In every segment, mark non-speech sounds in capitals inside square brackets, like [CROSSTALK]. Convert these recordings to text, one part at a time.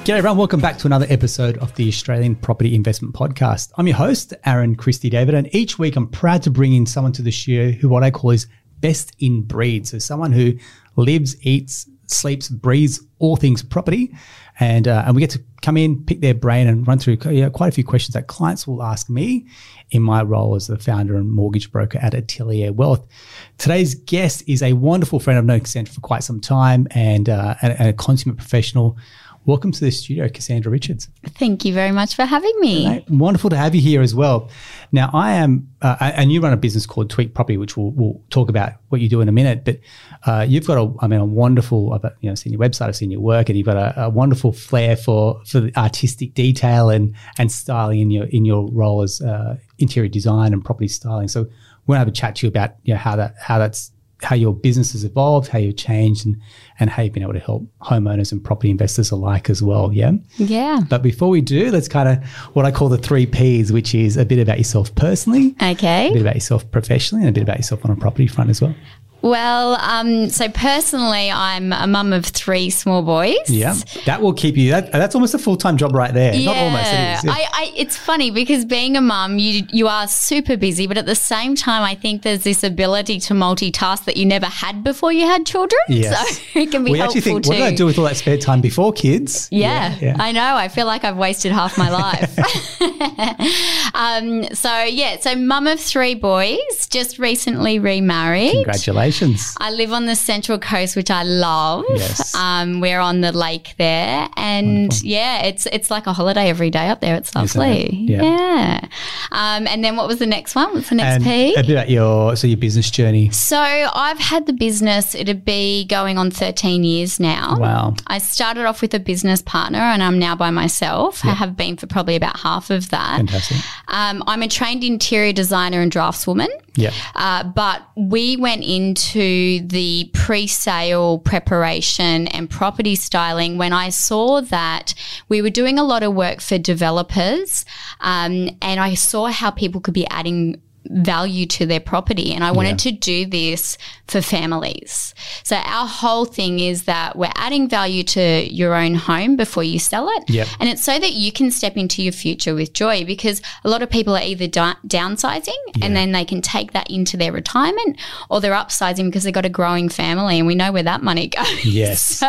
G'day everyone, welcome back to another episode of the Australian Property Investment Podcast. I'm your host, Aaron Christie David, and each week I'm proud to bring in someone to the show who what I call is best in breed. So someone who lives, eats, sleeps, breathes all things property. And, uh, and we get to come in, pick their brain, and run through you know, quite a few questions that clients will ask me in my role as the founder and mortgage broker at Atelier Wealth. Today's guest is a wonderful friend I've known for quite some time and, uh, and, and a consummate professional. Welcome to the studio, Kassandra Richards. Thank you very much for having me. Right. Wonderful to have you here as well. Now, I am, uh, and you run a business called Tweaq Property, which we'll, we'll talk about what you do in a minute. But uh, you've got a, I mean, a wonderful. I've you know seen your website, I've seen your work, and you've got a, a wonderful flair for for the artistic detail and and styling in your in your role as uh, interior design and property styling. So we're gonna have a chat to you about you know how that how that's how your business has evolved, how you've changed, and and how you've been able to help homeowners and property investors alike as well. Yeah. Yeah. But before we do, let's kind of what I call the three P's, which is a bit about yourself personally, Okay. a bit about yourself professionally, and a bit about yourself on a property front as well. Well, um, so personally, I'm a mum of three small boys. Yeah, that will keep you. That, that's almost a full time job right there. Not almost. It is. Yeah. I, I, it's funny because being a mum, you you are super busy, but at the same time, I think there's this ability to multitask that you never had before you had children. Yes. So [LAUGHS] it can be we helpful actually think, too. what did I do with all that spare time before kids? Yeah, yeah. I know. I feel like I've wasted half my life. [LAUGHS] [LAUGHS] um, so yeah, so mum of three boys, just recently remarried. Congratulations. I live on the Central Coast, which I love. Yes. Um, we're on the lake there, and Wonderful. yeah, it's it's like a holiday every day up there. It's Isn't it? lovely. Yeah. Yeah. Um, and then what was the next one? What's the next and P? a bit about your so your business journey. So I've had the business. It'd be going on thirteen years now. Wow. I started off with a business partner, and I'm now by myself. I have been for probably about half of that. Fantastic. Um, I'm a trained interior designer and draftswoman. Yeah. Uh, but we went into the pre sale preparation and property styling when I saw that we were doing a lot of work for developers. Um, and I saw how people could be adding value to their property and I wanted Yeah. to do this for families. So our whole thing is that we're adding value to your own home before you sell it. Yep. And it's so that you can step into your future with joy because a lot of people are either da- downsizing and then they can take that into their retirement or they're upsizing because they've got a growing family and we know where that money goes. Yes. [LAUGHS] so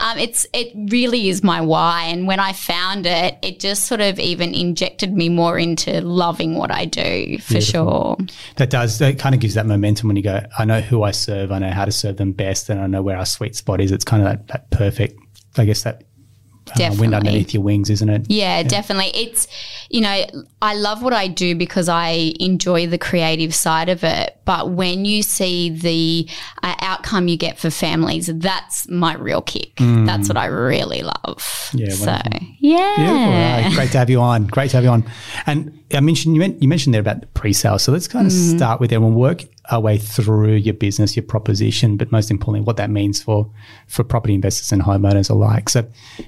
um, it's it really is my why. And when I found it, it just sort of even injected me more into loving what I do for sure. That does. That kind of gives that momentum when you go. I know who I serve. I know how to serve them best, and I know where our sweet spot is. It's kind of that, that perfect. I guess that uh, wind underneath your wings, isn't it? Yeah, definitely. It's, you know, I love what I do because I enjoy the creative side of it. But when you see the uh, outcome you get for families, that's my real kick. That's what I really love. Mm. Yeah, So, wonderful. yeah. Right. Great to have you on. Great to have you on. And I mentioned you, men- you mentioned there about the pre-sale. So let's kind of Mm-hmm. start with there and work our way through your business, your proposition, but most importantly, what that means for for property investors and homeowners alike. So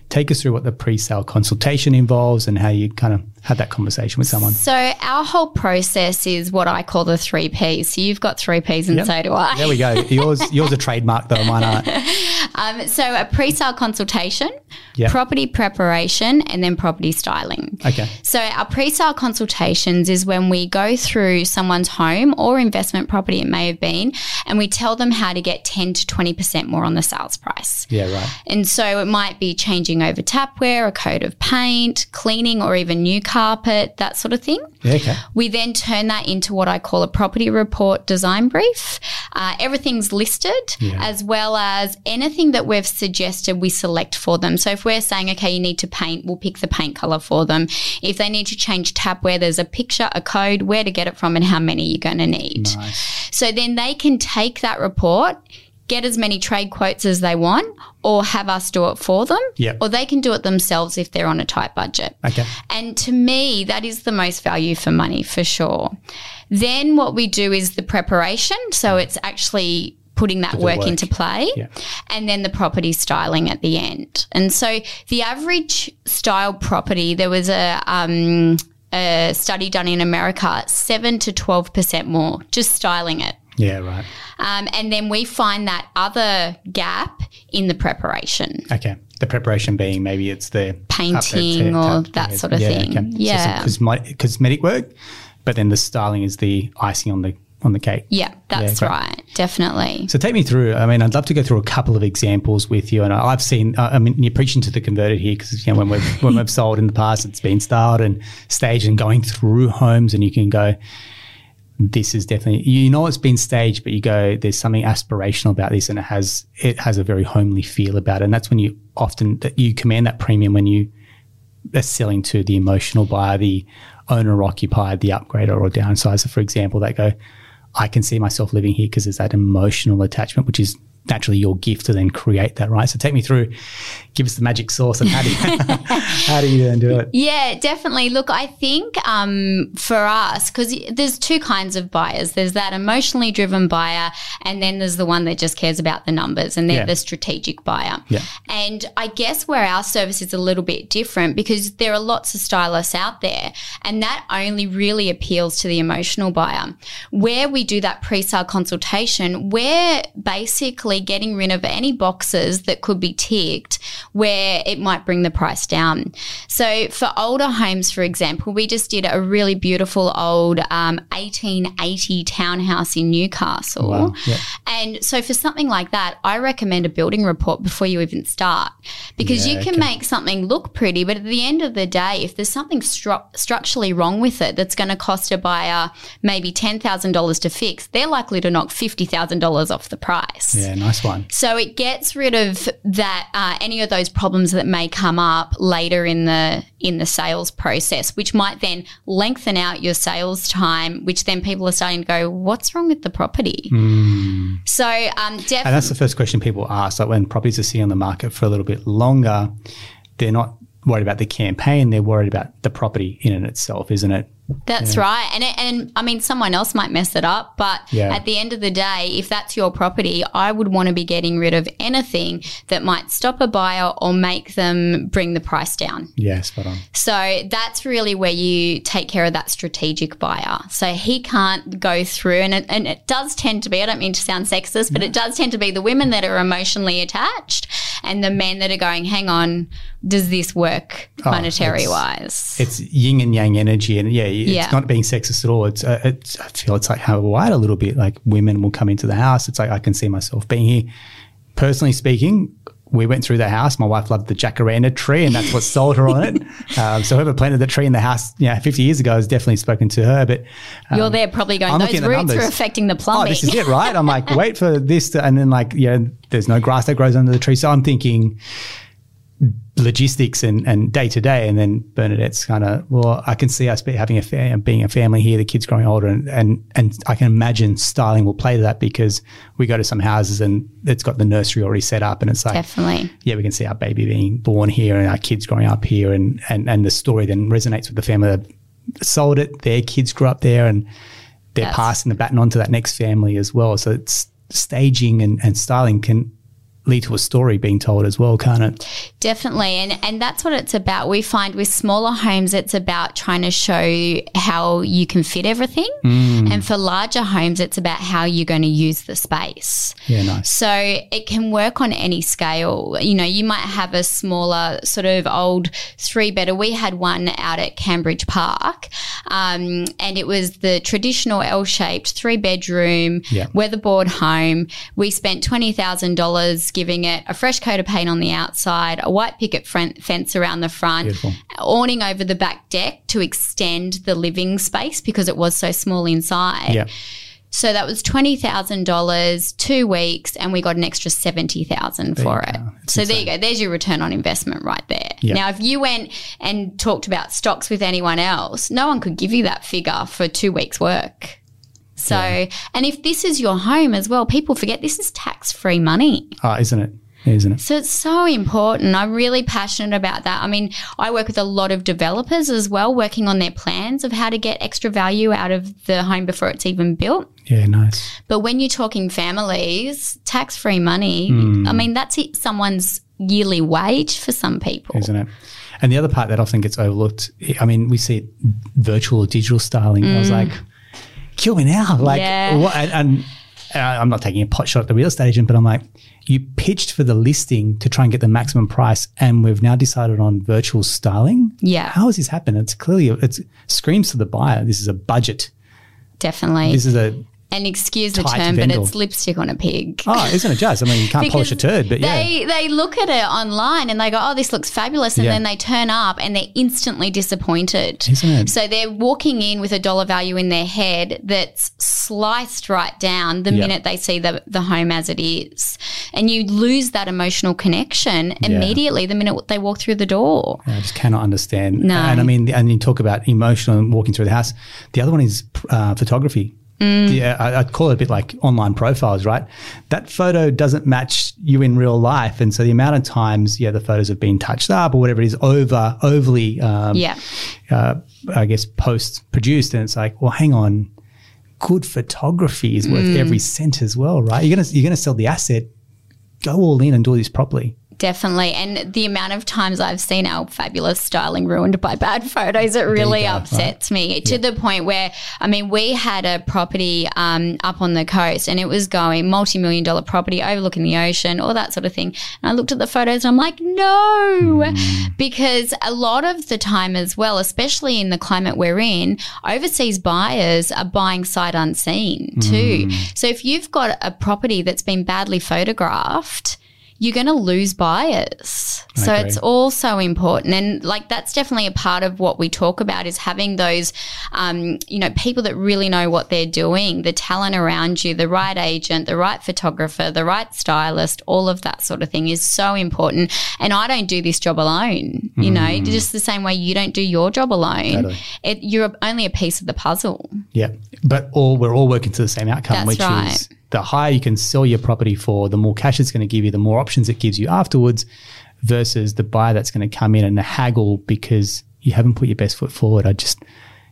take us through what the pre-sale consultation involves and how you kind of had that conversation with someone. So our whole process is what I call the three Ps. So you've got three Ps and Yep. so do I. There we go. Yours, yours a trademark though. Mine aren't. [LAUGHS] Um, so a pre-sale consultation, Yep. property preparation, and then property styling. Okay. So our pre-sale consultations is when we go through someone's home or investment property it may have been, and we tell them how to get 10 to 20% more on the sales price. Yeah. Right. And so it might be changing over tapware, a coat of paint, cleaning or even new carpet, that sort of thing. Yeah. Okay. We then turn that into what I call a property report design brief. Uh, everything's listed Yeah. as well as anything that we've suggested we select for them. So if we're saying, okay, you need to paint, we'll pick the paint color for them. If they need to change tapware, there's a picture, a code, where to get it from, and how many you're going to need. Nice. So then they can take that report. Get as many trade quotes as they want, or have us do it for them, Yep. or they can do it themselves if they're on a tight budget. Okay. And to me, that is the most value for money for sure. Then what we do is the preparation. So it's actually putting that work, work. into play Yeah. and then the property styling at the end. And so the average style property, there was a, um, a study done in America, 7 to 12% more just styling it. Yeah. Right. Um, and then we find that other gap in the preparation. Okay. The preparation being maybe it's the Painting or that sort of thing. Yeah. So cosmetic work, but then the styling is the icing on the on the cake. Yeah, that's great. right. Definitely. So take me through. I mean, I'd love to go through a couple of examples with you. And I've seen. I mean, you're preaching to the converted here because you know when we've when we've sold in the past, it's been styled and staged and going through homes, and you can go. This is definitely you know it's been staged, but you go. There's something aspirational about this, and it has it has a very homely feel about it. And that's when you often that you command that premium when you are selling to the emotional buyer, the owner occupied, the upgrader or downsizer, for example, that go, I can see myself living here because there's that emotional attachment, which is naturally your gift to then create that, right? So take me through, give us the magic sauce and how do you, [LAUGHS] how do you then do it? Yeah, definitely. Look, I think um, for us, because there's two kinds of buyers. There's that emotionally driven buyer, and then there's the one that just cares about the numbers, and they're Yeah. the strategic buyer. Yeah. And I guess where our service is a little bit different because there are lots of stylists out there, and that only really appeals to the emotional buyer. Where we do that pre sale consultation, we're basically getting rid of any boxes that could be ticked where it might bring the price down. So for older homes, for example, we just did a really beautiful old um, 1880 townhouse in Newcastle. Wow. And so for something like that, I recommend a building report before you even start because Yeah, you can okay. make something look pretty, but at the end of the day, if there's something stru- structurally wrong with it that's going to cost a buyer maybe $10,000 to fix, they're likely to knock $50,000 off the price. Yeah, nice one. So it gets rid of that uh, any of those problems that may come up later in the in the sales process, which might then lengthen out your sales time, which then people are starting to go, "What's wrong with the property?" So um, And that's the first question people ask. Like when properties are sitting on the market for a little bit longer, they're not worried about the campaign, they're worried about the property in and itself, isn't it? That's right. And, and I mean, someone else might mess it up, but Yeah. at the end of the day, if that's your property, I would want to be getting rid of anything that might stop a buyer or make them bring the price down. Yeah, spot on. So that's really where you take care of that strategic buyer. So he can't go through, and it, and it does tend to be, I don't mean to sound sexist, but it does tend to be the women that are emotionally attached and the men that are going, hang on, does this work Oh, monetary it's- wise? It's yin and yang energy, and yeah, it's Yeah. not being sexist at all. It's, uh, it's I feel it's like how white a little bit. Like women will come into the house. It's like I can see myself being here. Personally speaking, we went through the house. My wife loved the jacaranda tree, and that's what sold her on it. [LAUGHS] Um, so whoever planted the tree in the house, yeah, 50 years ago, has definitely spoken to her. But You're there probably going, I'm those roots are affecting the plumbing. oh, this is it, right? I'm like, [LAUGHS] wait for this, to, and then like, yeah, there's no grass that grows under the tree. So I'm thinking logistics and and day to day, and then Bernadette's kind of, well, I can see us be, having a fa- being a family here, the kids growing older, and and and I can imagine styling will play to that because we go to some houses and it's got the nursery already set up, and it's like, Definitely. yeah, we can see our baby being born here and our kids growing up here, and and and the story then resonates with the family that sold it. Their kids grew up there, and they're passing the baton on to that next family as well. So it's staging and, and styling can lead to a story being told as well, can't it? Definitely. And and that's what it's about. We find with smaller homes it's about trying to show how you can fit everything. And for larger homes it's about how you're going to use the space. Yeah, nice. So it can work on any scale. You know, you might have a smaller sort of old three bedder. We had one out at Cambridge Park, um, and it was the traditional L shaped three bedroom, Yeah. weatherboard home. We spent twenty thousand dollars giving it a fresh coat of paint on the outside, a white picket fence around the front, Beautiful. awning over the back deck to extend the living space because it was so small inside. Yeah. So that was twenty thousand dollars, two weeks, and we got an extra seventy thousand for it. So there you go. There's your return on investment right there. Yeah. Now, if you went and talked about stocks with anyone else, no one could give you that figure for two weeks' work. So, and if this is your home as well, people forget this is tax free money. Oh, isn't it? Isn't it? So it's so important. I'm really passionate about that. I mean, I work with a lot of developers as well, working on their plans of how to get extra value out of the home before it's even built. Yeah, nice. But when you're talking families, tax free money, Hmm. I mean, that's it, someone's yearly wage for some people. Isn't it? And the other part that often gets overlooked, I mean, we see it virtual or digital styling. I was like, kill me now. Like, Yeah. what? And, and and I- I'm not taking a pot shot at the real estate agent, but I'm like, you pitched for the listing to try and get the maximum price, and we've now decided on virtual styling. Yeah. How has this happened? It's clearly it screams to the buyer. This is a budget. Definitely. This is a and excuse the term, but it's lipstick on a pig. oh, isn't it just? I mean, you can't [LAUGHS] polish a turd, but yeah, they they look at it online and they go, "Oh, this looks fabulous," and Yeah. then they turn up and they're instantly disappointed. Isn't it? So they're walking in with a dollar value in their head that's sliced right down the Yeah. minute they see the the home as it is, and you lose that emotional connection immediately the minute they walk through the door. I just cannot understand. No. And I mean, and you talk about emotional and walking through the house. The other one is uh, photography. Mm. Yeah, I, I'd call it a bit like online profiles, right? That photo doesn't match you in real life, and so the amount of times, yeah, the photos have been touched up or whatever it is, over overly, um, Yeah. uh, I guess post produced, and it's like, well, hang on, good photography is worth Mm. every cent as well, right? You're gonna you're gonna sell the asset. Go all in and do this properly. Definitely. And the amount of times I've seen our fabulous styling ruined by bad photos, it really go, upsets me to the point where, I mean, we had a property um, up on the coast and it was going multi million dollar property overlooking the ocean, all that sort of thing. And I looked at the photos and I'm like, no, because a lot of the time as well, especially in the climate we're in, overseas buyers are buying sight unseen too. So if you've got a property that's been badly photographed, you're going to lose buyers. So it's also important. And like that's definitely a part of what we talk about is having those, um, you know, people that really know what they're doing, the talent around you, the right agent, the right photographer, the right stylist, all of that sort of thing is so important. And I don't do this job alone, you know, just the same way you don't do your job alone. Mm. Totally. It, you're only a piece of the puzzle. Yeah, but all we're all working to the same outcome, That's which right. is the higher you can sell your property for, the more cash it's going to give you, the more options it gives you afterwards, versus the buyer that's going to come in and haggle because you haven't put your best foot forward. I just,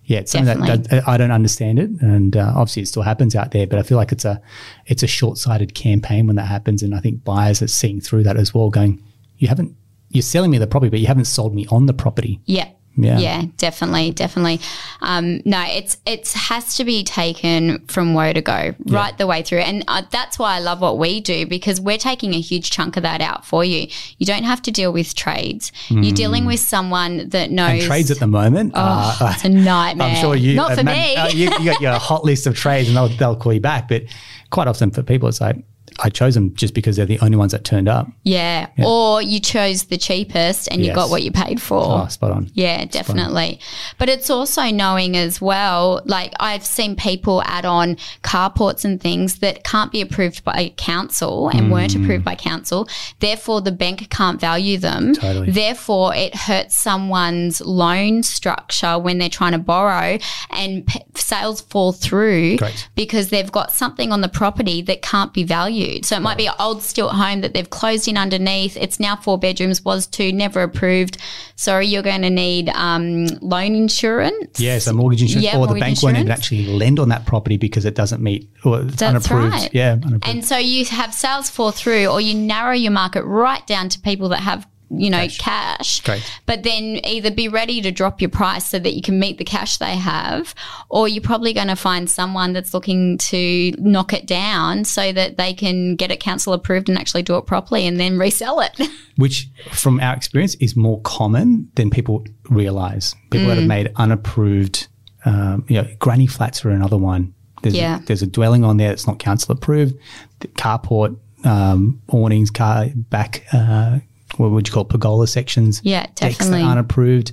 yeah, it's something that, I don't understand it, and uh, obviously it still happens out there. But I feel like it's a it's a short sighted campaign when that happens, and I think buyers are seeing through that as well, going, you haven't. You're selling me the property, but you haven't sold me on the property. Yeah. Yeah. Yeah, definitely, definitely. Um, no, it's it has to be taken from woe to go right the way through, and uh, that's why I love what we do because we're taking a huge chunk of that out for you. You don't have to deal with trades. You're dealing with someone that knows Mm. And trades at the moment, uh, Oh, [LAUGHS] it's a nightmare. I'm sure you. not uh, for Matt, me. uh, you, you got your hot list of trades, and they'll, they'll call you back. But quite often for people, it's like I chose them just because they're the only ones that turned up. yeah. or you chose the cheapest and you got what you paid for. Oh, spot on. Yeah, definitely. But it's also knowing as well, like I've seen people add on carports and things that can't be approved by council and weren't Hmm. approved by council. Therefore, the bank can't value them. Totally. Therefore, it hurts someone's loan structure when they're trying to borrow and p- sales fall through Correct. because they've got something on the property that can't be valued. So it might be an old stilt home that they've closed in underneath. It's now four bedrooms, was two, never approved. Sorry, you're going to need um, loan insurance. Yeah, so mortgage insurance, Yeah, or the mortgage bank won't even actually lend on that property because it doesn't meet or it's That's unapproved. right. Yeah, unapproved. And so you have sales fall through, or you narrow your market right down to people that have, you know, cash. Correct. But then either be ready to drop your price so that you can meet the cash they have, or you're probably going to find someone that's looking to knock it down so that they can get it council approved and actually do it properly and then resell it. [LAUGHS] which from our experience is more common than people realize. People Mm. that have made unapproved, um, you know, granny flats are another one. There's, Yeah. a, there's a dwelling on there that's not council approved. The carport, um, awnings, car back, uh, what would you call pergola sections? Yeah, Decks that definitely. aren't approved.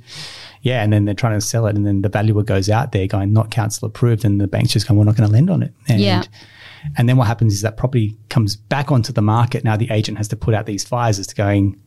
Yeah, and then they're trying to sell it, and then the valuer goes out there going not council approved, and the bank's just going, we're not going to lend on it. And, Yeah. And then what happens is that property comes back onto the market. Now the agent has to put out these fires as to going,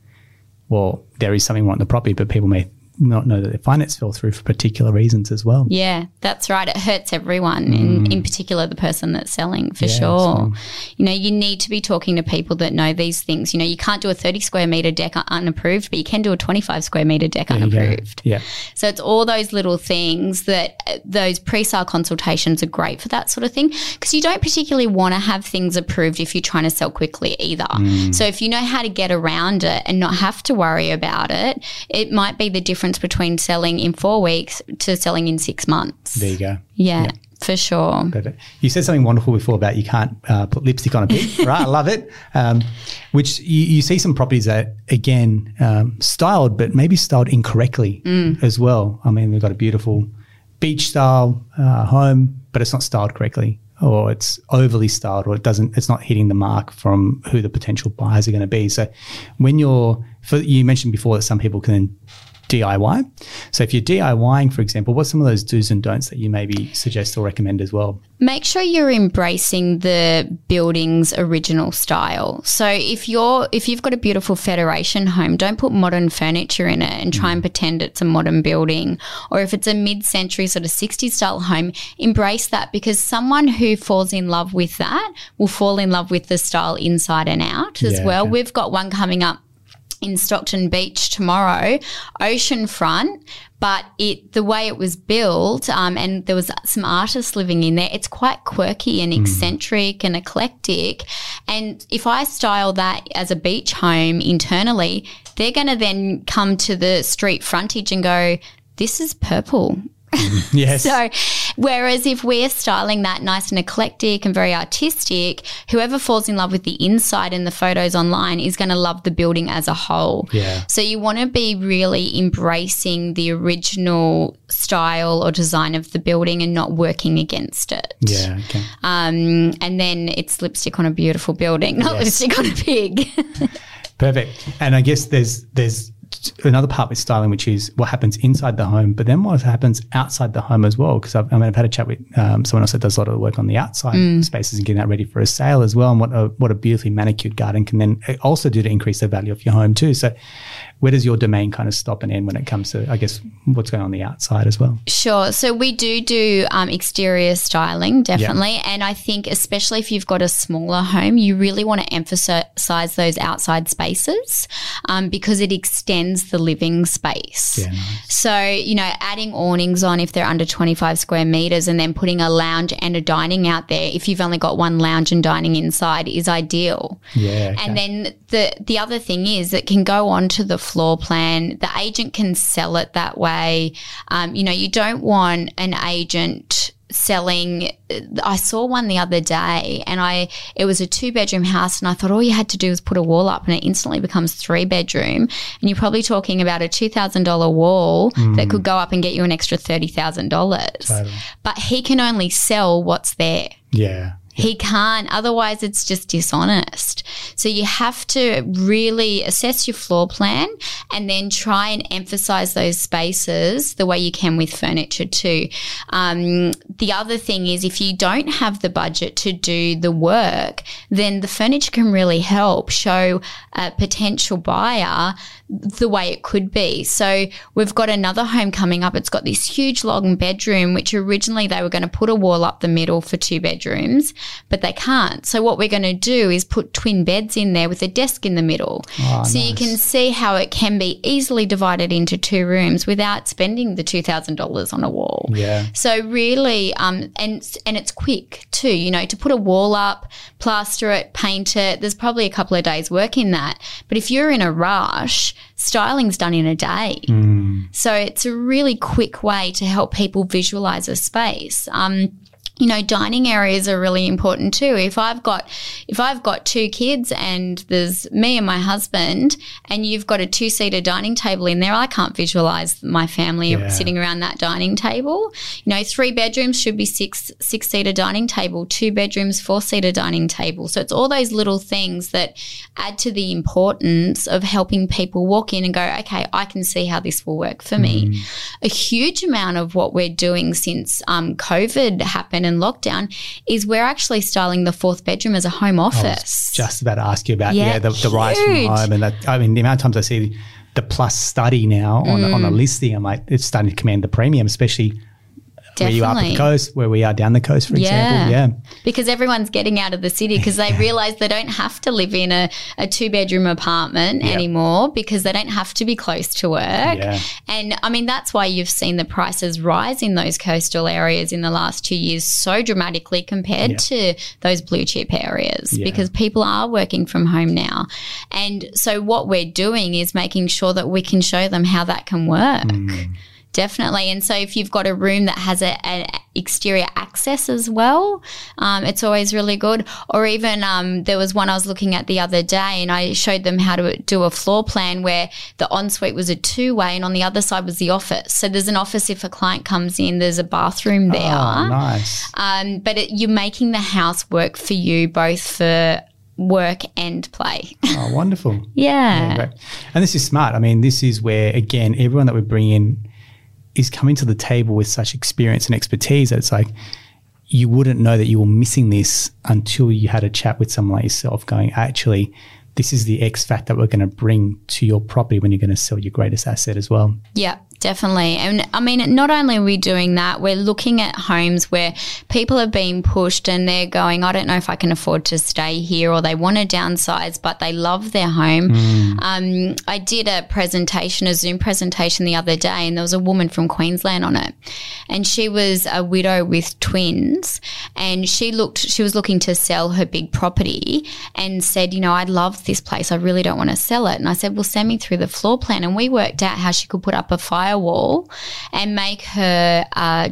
well, there is something wrong with the property, but people may not know that their finance fell through for particular reasons as well. Yeah, that's right. It hurts everyone, mm. in, in particular the person that's selling for. Yeah, sure. You know, you need to be talking to people that know these things. You know, you can't do a 30 square meter deck unapproved, but you can do a 25 square meter deck go. unapproved. Yeah. So it's all those little things that uh, those pre-sale consultations are great for that sort of thing because you don't particularly want to have things approved if you're trying to sell quickly either. Mm. So if you know how to get around it and not have to worry about it, it might be the difference between selling in 4 weeks to selling in 6 months. There you go. Yeah, for sure. Perfect. You said something wonderful before about you can't uh, put lipstick on a pig, [LAUGHS] right? I love it. Um, which you, you, see some properties that, again, um, styled, but maybe styled incorrectly mm. as well. I mean, we've got a beautiful beach style uh, home, but it's not styled correctly, or it's overly styled, or it doesn't. It's not hitting the mark from who the potential buyers are going to be. So, when you're, for, you mentioned before that some people can DIY. So if you're DIYing, for example, what's some of those do's and don'ts that you maybe suggest or recommend as well? Make sure you're embracing the building's original style. So if you're if you've got a beautiful Federation home, don't put modern furniture in it and try mm. and pretend it's a modern building. Or if it's a mid-century sort of 60s style home, embrace that because someone who falls in love with that will fall in love with the style inside and out as yeah, well. Okay. We've got one coming up in Stockton Beach tomorrow, oceanfront, but it the way it was built, um, and there was some artists living in there. It's quite quirky and hmm. eccentric mm. and eclectic. And if I style that as a beach home internally, they're going to then come to the street frontage and go, "This is purple. [LAUGHS] yes. so, whereas if we're styling that nice and eclectic and very artistic, whoever falls in love with the inside and the photos online is going to love the building as a whole. Yeah. So, you want to be really embracing the original style or design of the building and not working against it. Yeah. Okay. Um, and then it's lipstick on a beautiful building, not yes. lipstick on a pig. [LAUGHS] Perfect. And I guess there's there's another part with styling, which is what happens inside the home, but then what happens outside the home as well. Because I mean, I've had a chat with um, someone else that does a lot of the work on the outside mm. spaces and getting that ready for a sale as well, and what a what a beautifully manicured garden can then also do to increase the value of your home too. So where does your domain kind of stop and end when it comes to, I guess, what's going on, the outside as well? Sure. So we do do um, exterior styling, definitely. And I think, especially if you've got a smaller home, you really want to emphasize those outside spaces um, because it extends the living space. Yeah, nice. So, you know, adding awnings on if they're under 25 square meters and then putting a lounge and a dining out there if you've only got one lounge and dining inside is ideal. Yeah. Okay. And then the, the other thing is it can go on to the floor plan. The agent can sell it that way. Um, you know, you don't want an agent selling I saw one the other day and I it was a two bedroom house and I thought all you had to do was put a wall up and it instantly becomes three bedroom and you're probably talking about a $2000 wall mm. that could go up and get you an extra $30,000 totally. but he can only sell what's there yeah he can't, otherwise, it's just dishonest. So you have to really assess your floor plan and then try and emphasize those spaces the way you can with furniture too. Um, the other thing is if you don't have the budget to do the work, then the furniture can really help show a potential buyer the way it could be. So we've got another home coming up. It's got this huge long bedroom, which originally they were going to put a wall up the middle for two bedrooms, but they can't. So what we're going to do is put twin beds in there with a desk in the middle. Oh, so nice. you can see how it can be easily divided into two rooms without spending the $2,000 on a wall. Yeah. So really, um, and, and it's quick too, you know, to put a wall up, plaster it, paint it, there's probably a couple of days work in that. But if you're in a rush, styling's done in a day. Mm. So it's a really quick way to help people visualize a space. Um, you know dining areas are really important too if i've got if i've got two kids and there's me and my husband and you've got a two-seater dining table in there i can't visualize my family yeah. sitting around that dining table you know three bedrooms should be six six-seater dining table two bedrooms four-seater dining table so it's all those little things that add to the importance of helping people walk in and go okay i can see how this will work for me mm. a huge amount of what we're doing since um, covid happened in lockdown is we're actually styling the fourth bedroom as a home office. just about to ask you about yeah, yeah the, the rise from home and that. I mean, the amount of times I see the plus study now on, mm. on a listing, I'm like, it's starting to command the premium, especially Definitely. where you are up the coast, where we are down the coast, for yeah. example. Yeah. Because everyone's getting out of the city because they [LAUGHS] realize they don't have to live in a, a two bedroom apartment yep. anymore because they don't have to be close to work. Yeah. And I mean, that's why you've seen the prices rise in those coastal areas in the last two years so dramatically compared yep. to those blue chip areas yeah. because people are working from home now. And so what we're doing is making sure that we can show them how that can work. Mm definitely. And so if you've got a room that has a, an exterior access as well, um, it's always really good. Or even um, there was one I was looking at the other day, and I showed them how to do a floor plan where the ensuite was a two way, and on the other side was the office. So there's an office if a client comes in. There's a bathroom there. Oh, nice. Um, but it, you're making the house work for you, both for work and play. Oh, wonderful. [LAUGHS] yeah. Great. And this is smart. I mean, this is where, again, everyone that we bring in is coming to the table with such experience and expertise that it's like you wouldn't know that you were missing this until you had a chat with someone like yourself going, actually, this is the X factor we're going to bring to your property when you're going to sell your greatest asset as well. Yeah, definitely. And I mean, not only are we doing that, we're looking at homes where people are being pushed and they're going, I don't know if I can afford to stay here, or they want to downsize, but they love their home. Mm. Um, I did a presentation, a Zoom presentation the other day, and there was a woman from Queensland on it. And she was a widow with twins, and she looked, she was looking to sell her big property and said, You know, I love this place. I really don't want to sell it. And I said, Well, send me through the floor plan. And we worked out how she could put up a firewall and make her. Uh,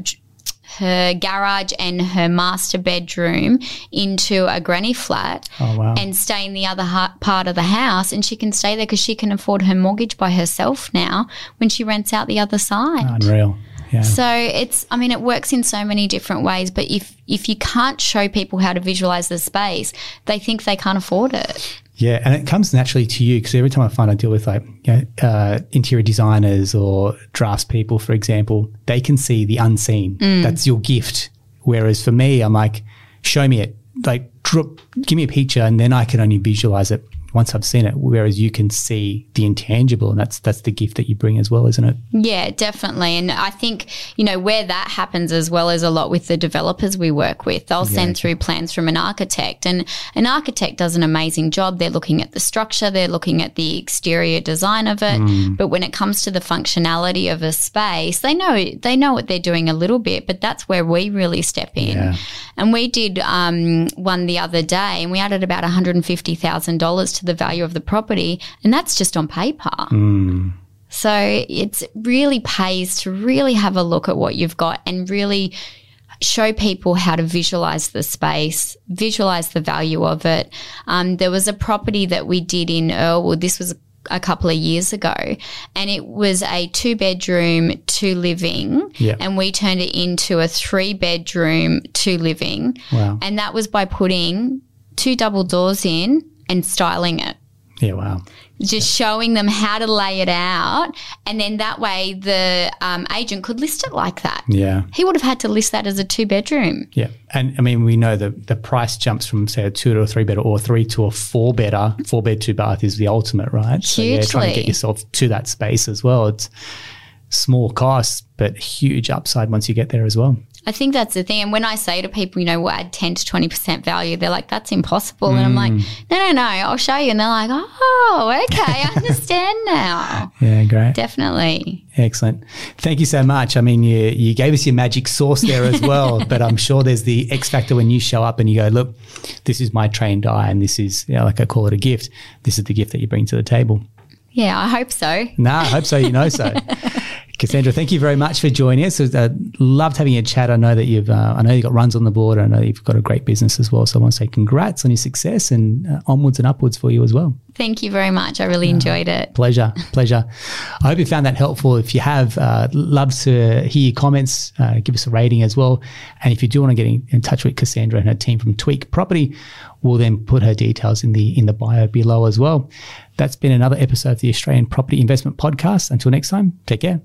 her garage and her master bedroom into a granny flat oh, wow. and stay in the other ha- part of the house. And she can stay there because she can afford her mortgage by herself now when she rents out the other side. Unreal. Yeah. So it's, I mean, it works in so many different ways. But if if you can't show people how to visualize the space, they think they can't afford it. Yeah, and it comes naturally to you because every time I find I deal with like you know, uh, interior designers or drafts people, for example, they can see the unseen. Mm. That's your gift. Whereas for me, I'm like, show me it. Like, drop, give me a picture, and then I can only visualize it once I've seen it. Whereas you can see the intangible, and that's that's the gift that you bring as well, isn't it? Yeah, definitely. And I think you know where that happens as well as a lot with the developers we work with. They'll yeah. send through plans from an architect, and an architect does an amazing job. They're looking at the structure, they're looking at the exterior design of it, mm. but when it comes to the functionality of a space, they know they know what they're doing a little bit. But that's where we really step in. Yeah. And we did um, one the other day, and we added about one hundred and fifty thousand dollars to the value of the property, and that's just on paper. Mm. So it really pays to really have a look at what you've got and really show people how to visualize the space, visualize the value of it. Um, there was a property that we did in Earlwood. This was a couple of years ago, and it was a two bedroom, two living, yeah. and we turned it into a three bedroom, two living. Wow. And that was by putting two double doors in and styling it. Yeah, wow. Just showing them how to lay it out. And then that way the um, agent could list it like that. Yeah. He would have had to list that as a two bedroom. Yeah. And I mean, we know that the price jumps from, say, a two to a three bed or three to a four bedder. Four bed, two bath is the ultimate, right? Hugely. So, yeah, trying to get yourself to that space as well. It's small costs, but huge upside once you get there as well. I think that's the thing. And when I say to people, you know, we'll add 10 to 20% value, they're like, that's impossible. Mm. And I'm like, mm. no, no, no, I'll show you. And they're like, oh, okay, I understand [LAUGHS] now. yeah, great. Definitely. Excellent. Thank you so much. I mean, you, you gave us your magic sauce there as well, [LAUGHS] but I'm sure there's the X factor when you show up and you go, look, this is my trained eye and this is, you know, like I call it a gift. This is the gift that you bring to the table. Yeah, I hope so. No, nah, I hope so. You know so. [LAUGHS] Kassandra, thank you very much for joining us. Uh, loved having a chat. I know that you've, uh, I know you've got runs on the board. I know you've got a great business as well. So I want to say congrats on your success and uh, onwards and upwards for you as well. Thank you very much. I really enjoyed it. Pleasure, pleasure. I hope you found that helpful. If you have, uh, love to hear your comments. Uh, give us a rating as well. And if you do want to get in, in touch with Kassandra and her team from Tweaq Property, we'll then put her details in the in the bio below as well. That's been another episode of the Australian Property Investment Podcast. Until next time, take care.